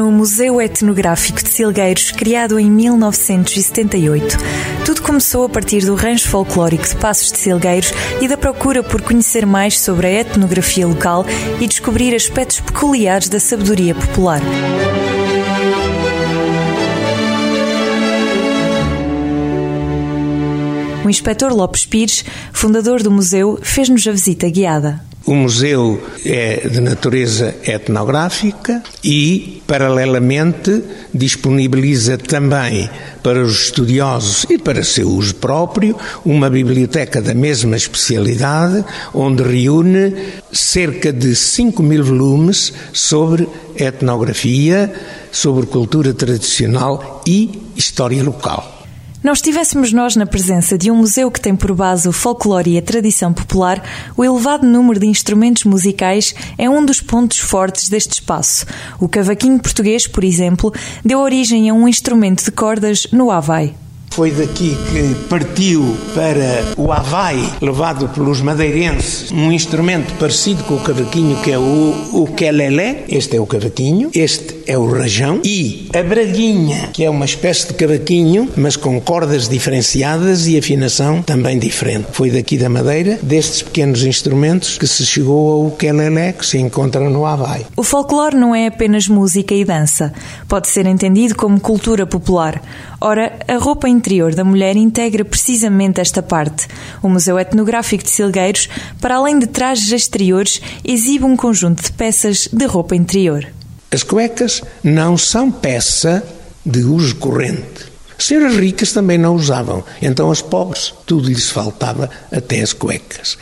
Museu Etnográfico de Silgueiros, criado em 1978. Tudo começou a partir do rancho folclórico de Passos de Silgueiros e da procura por conhecer mais sobre a etnografia local e descobrir aspectos peculiares da sabedoria popular. O inspetor Lopes Pires, fundador do museu, fez-nos a visita guiada. O museu é de natureza etnográfica e, paralelamente, disponibiliza também para os estudiosos e para seu uso próprio uma biblioteca da mesma especialidade, onde reúne cerca de 5 mil volumes sobre etnografia, sobre cultura tradicional e história local. Não estivéssemos nós na presença de um museu que tem por base o folclore e a tradição popular, o elevado número de instrumentos musicais é um dos pontos fortes deste espaço. O cavaquinho português, por exemplo, deu origem a um instrumento de cordas no Havaí. Foi daqui que partiu para o Havaí, levado pelos madeirenses, um instrumento parecido com o cavaquinho, que é o, o quelele. Este é o cavaquinho, este é o rajão. E a braguinha, que é uma espécie de cavaquinho, mas com cordas diferenciadas e afinação também diferente. Foi daqui da Madeira, destes pequenos instrumentos, que se chegou ao quelele, que se encontra no Havaí. O folclore não é apenas música e dança. Pode ser entendido como cultura popular. Ora, a roupa interior da mulher integra precisamente esta parte. O Museu Etnográfico de Silgueiros, para além de trajes exteriores, exibe um conjunto de peças de roupa interior. As cuecas não são peça de uso corrente. As senhoras ricas também não usavam, então as pobres, tudo lhes faltava, até as cuecas.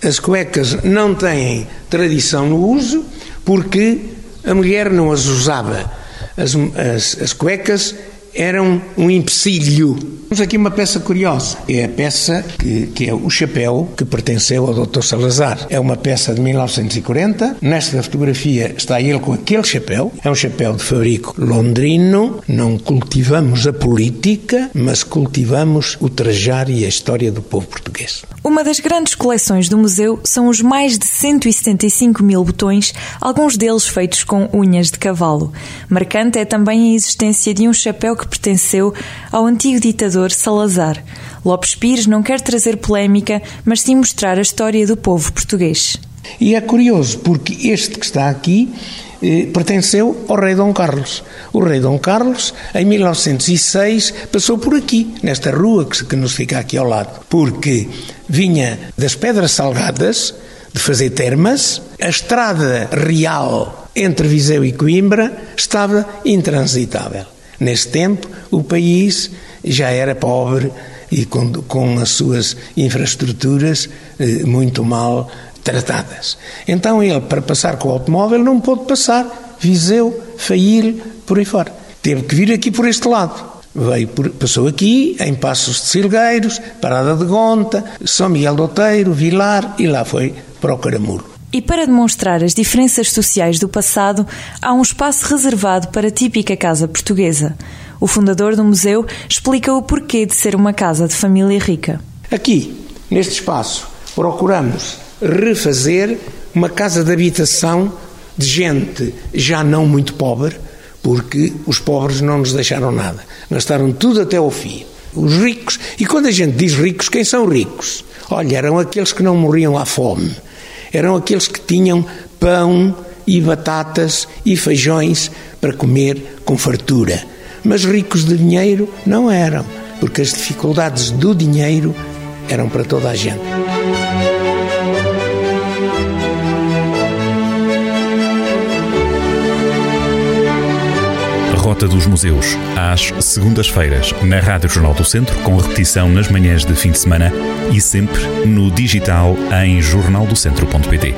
As cuecas não têm tradição no uso porque a mulher não as usava. As, as, as cuecas eram um empecilho. Temos aqui uma peça curiosa. É a peça que, que, é o chapéu que pertenceu ao Dr. Salazar. É uma peça de 1940. Nesta fotografia está ele com aquele chapéu. É um chapéu de fabrico londrino. Não cultivamos a política, mas cultivamos o trajar e a história do povo português. Uma das grandes coleções do museu são os mais de 175 mil botões, alguns deles feitos com unhas de cavalo. Marcante é também a existência de um chapéu que que pertenceu ao antigo ditador Salazar. Lopes Pires não quer trazer polémica, mas sim mostrar a história do povo português. E é curioso, porque este que está aqui eh, pertenceu ao rei Dom Carlos. O rei Dom Carlos, em 1906, passou por aqui, nesta rua que, que nos fica aqui ao lado, porque vinha das Pedras Salgadas, de fazer termas, a estrada real entre Viseu e Coimbra estava intransitável. Nesse tempo, o país já era pobre e com, com as suas infraestruturas eh, muito mal tratadas. Então ele, para passar com o automóvel, não pôde passar Viseu, Faíl, por aí fora. Teve que vir aqui por este lado. Veio por, passou aqui, em Passos de Silgueiros, Parada de Gonta, São Miguel do Oteiro, Vilar e lá foi para o Caramuro. E para demonstrar as diferenças sociais do passado, há um espaço reservado para a típica casa portuguesa. O fundador do museu explica o porquê de ser uma casa de família rica. Aqui, neste espaço, procuramos refazer uma casa de habitação de gente já não muito pobre, porque os pobres não nos deixaram nada. Gastaram tudo até ao fim. Os ricos, e quando a gente diz ricos, quem são ricos? Olha, eram aqueles que não morriam à fome eram aqueles que tinham pão e batatas e feijões para comer com fartura. Mas ricos de dinheiro não eram, porque as dificuldades do dinheiro eram para toda a gente. Rota dos Museus, às segundas-feiras, na Rádio Jornal do Centro, com repetição nas manhãs de fim de semana e sempre no digital em jornaldocentro.pt.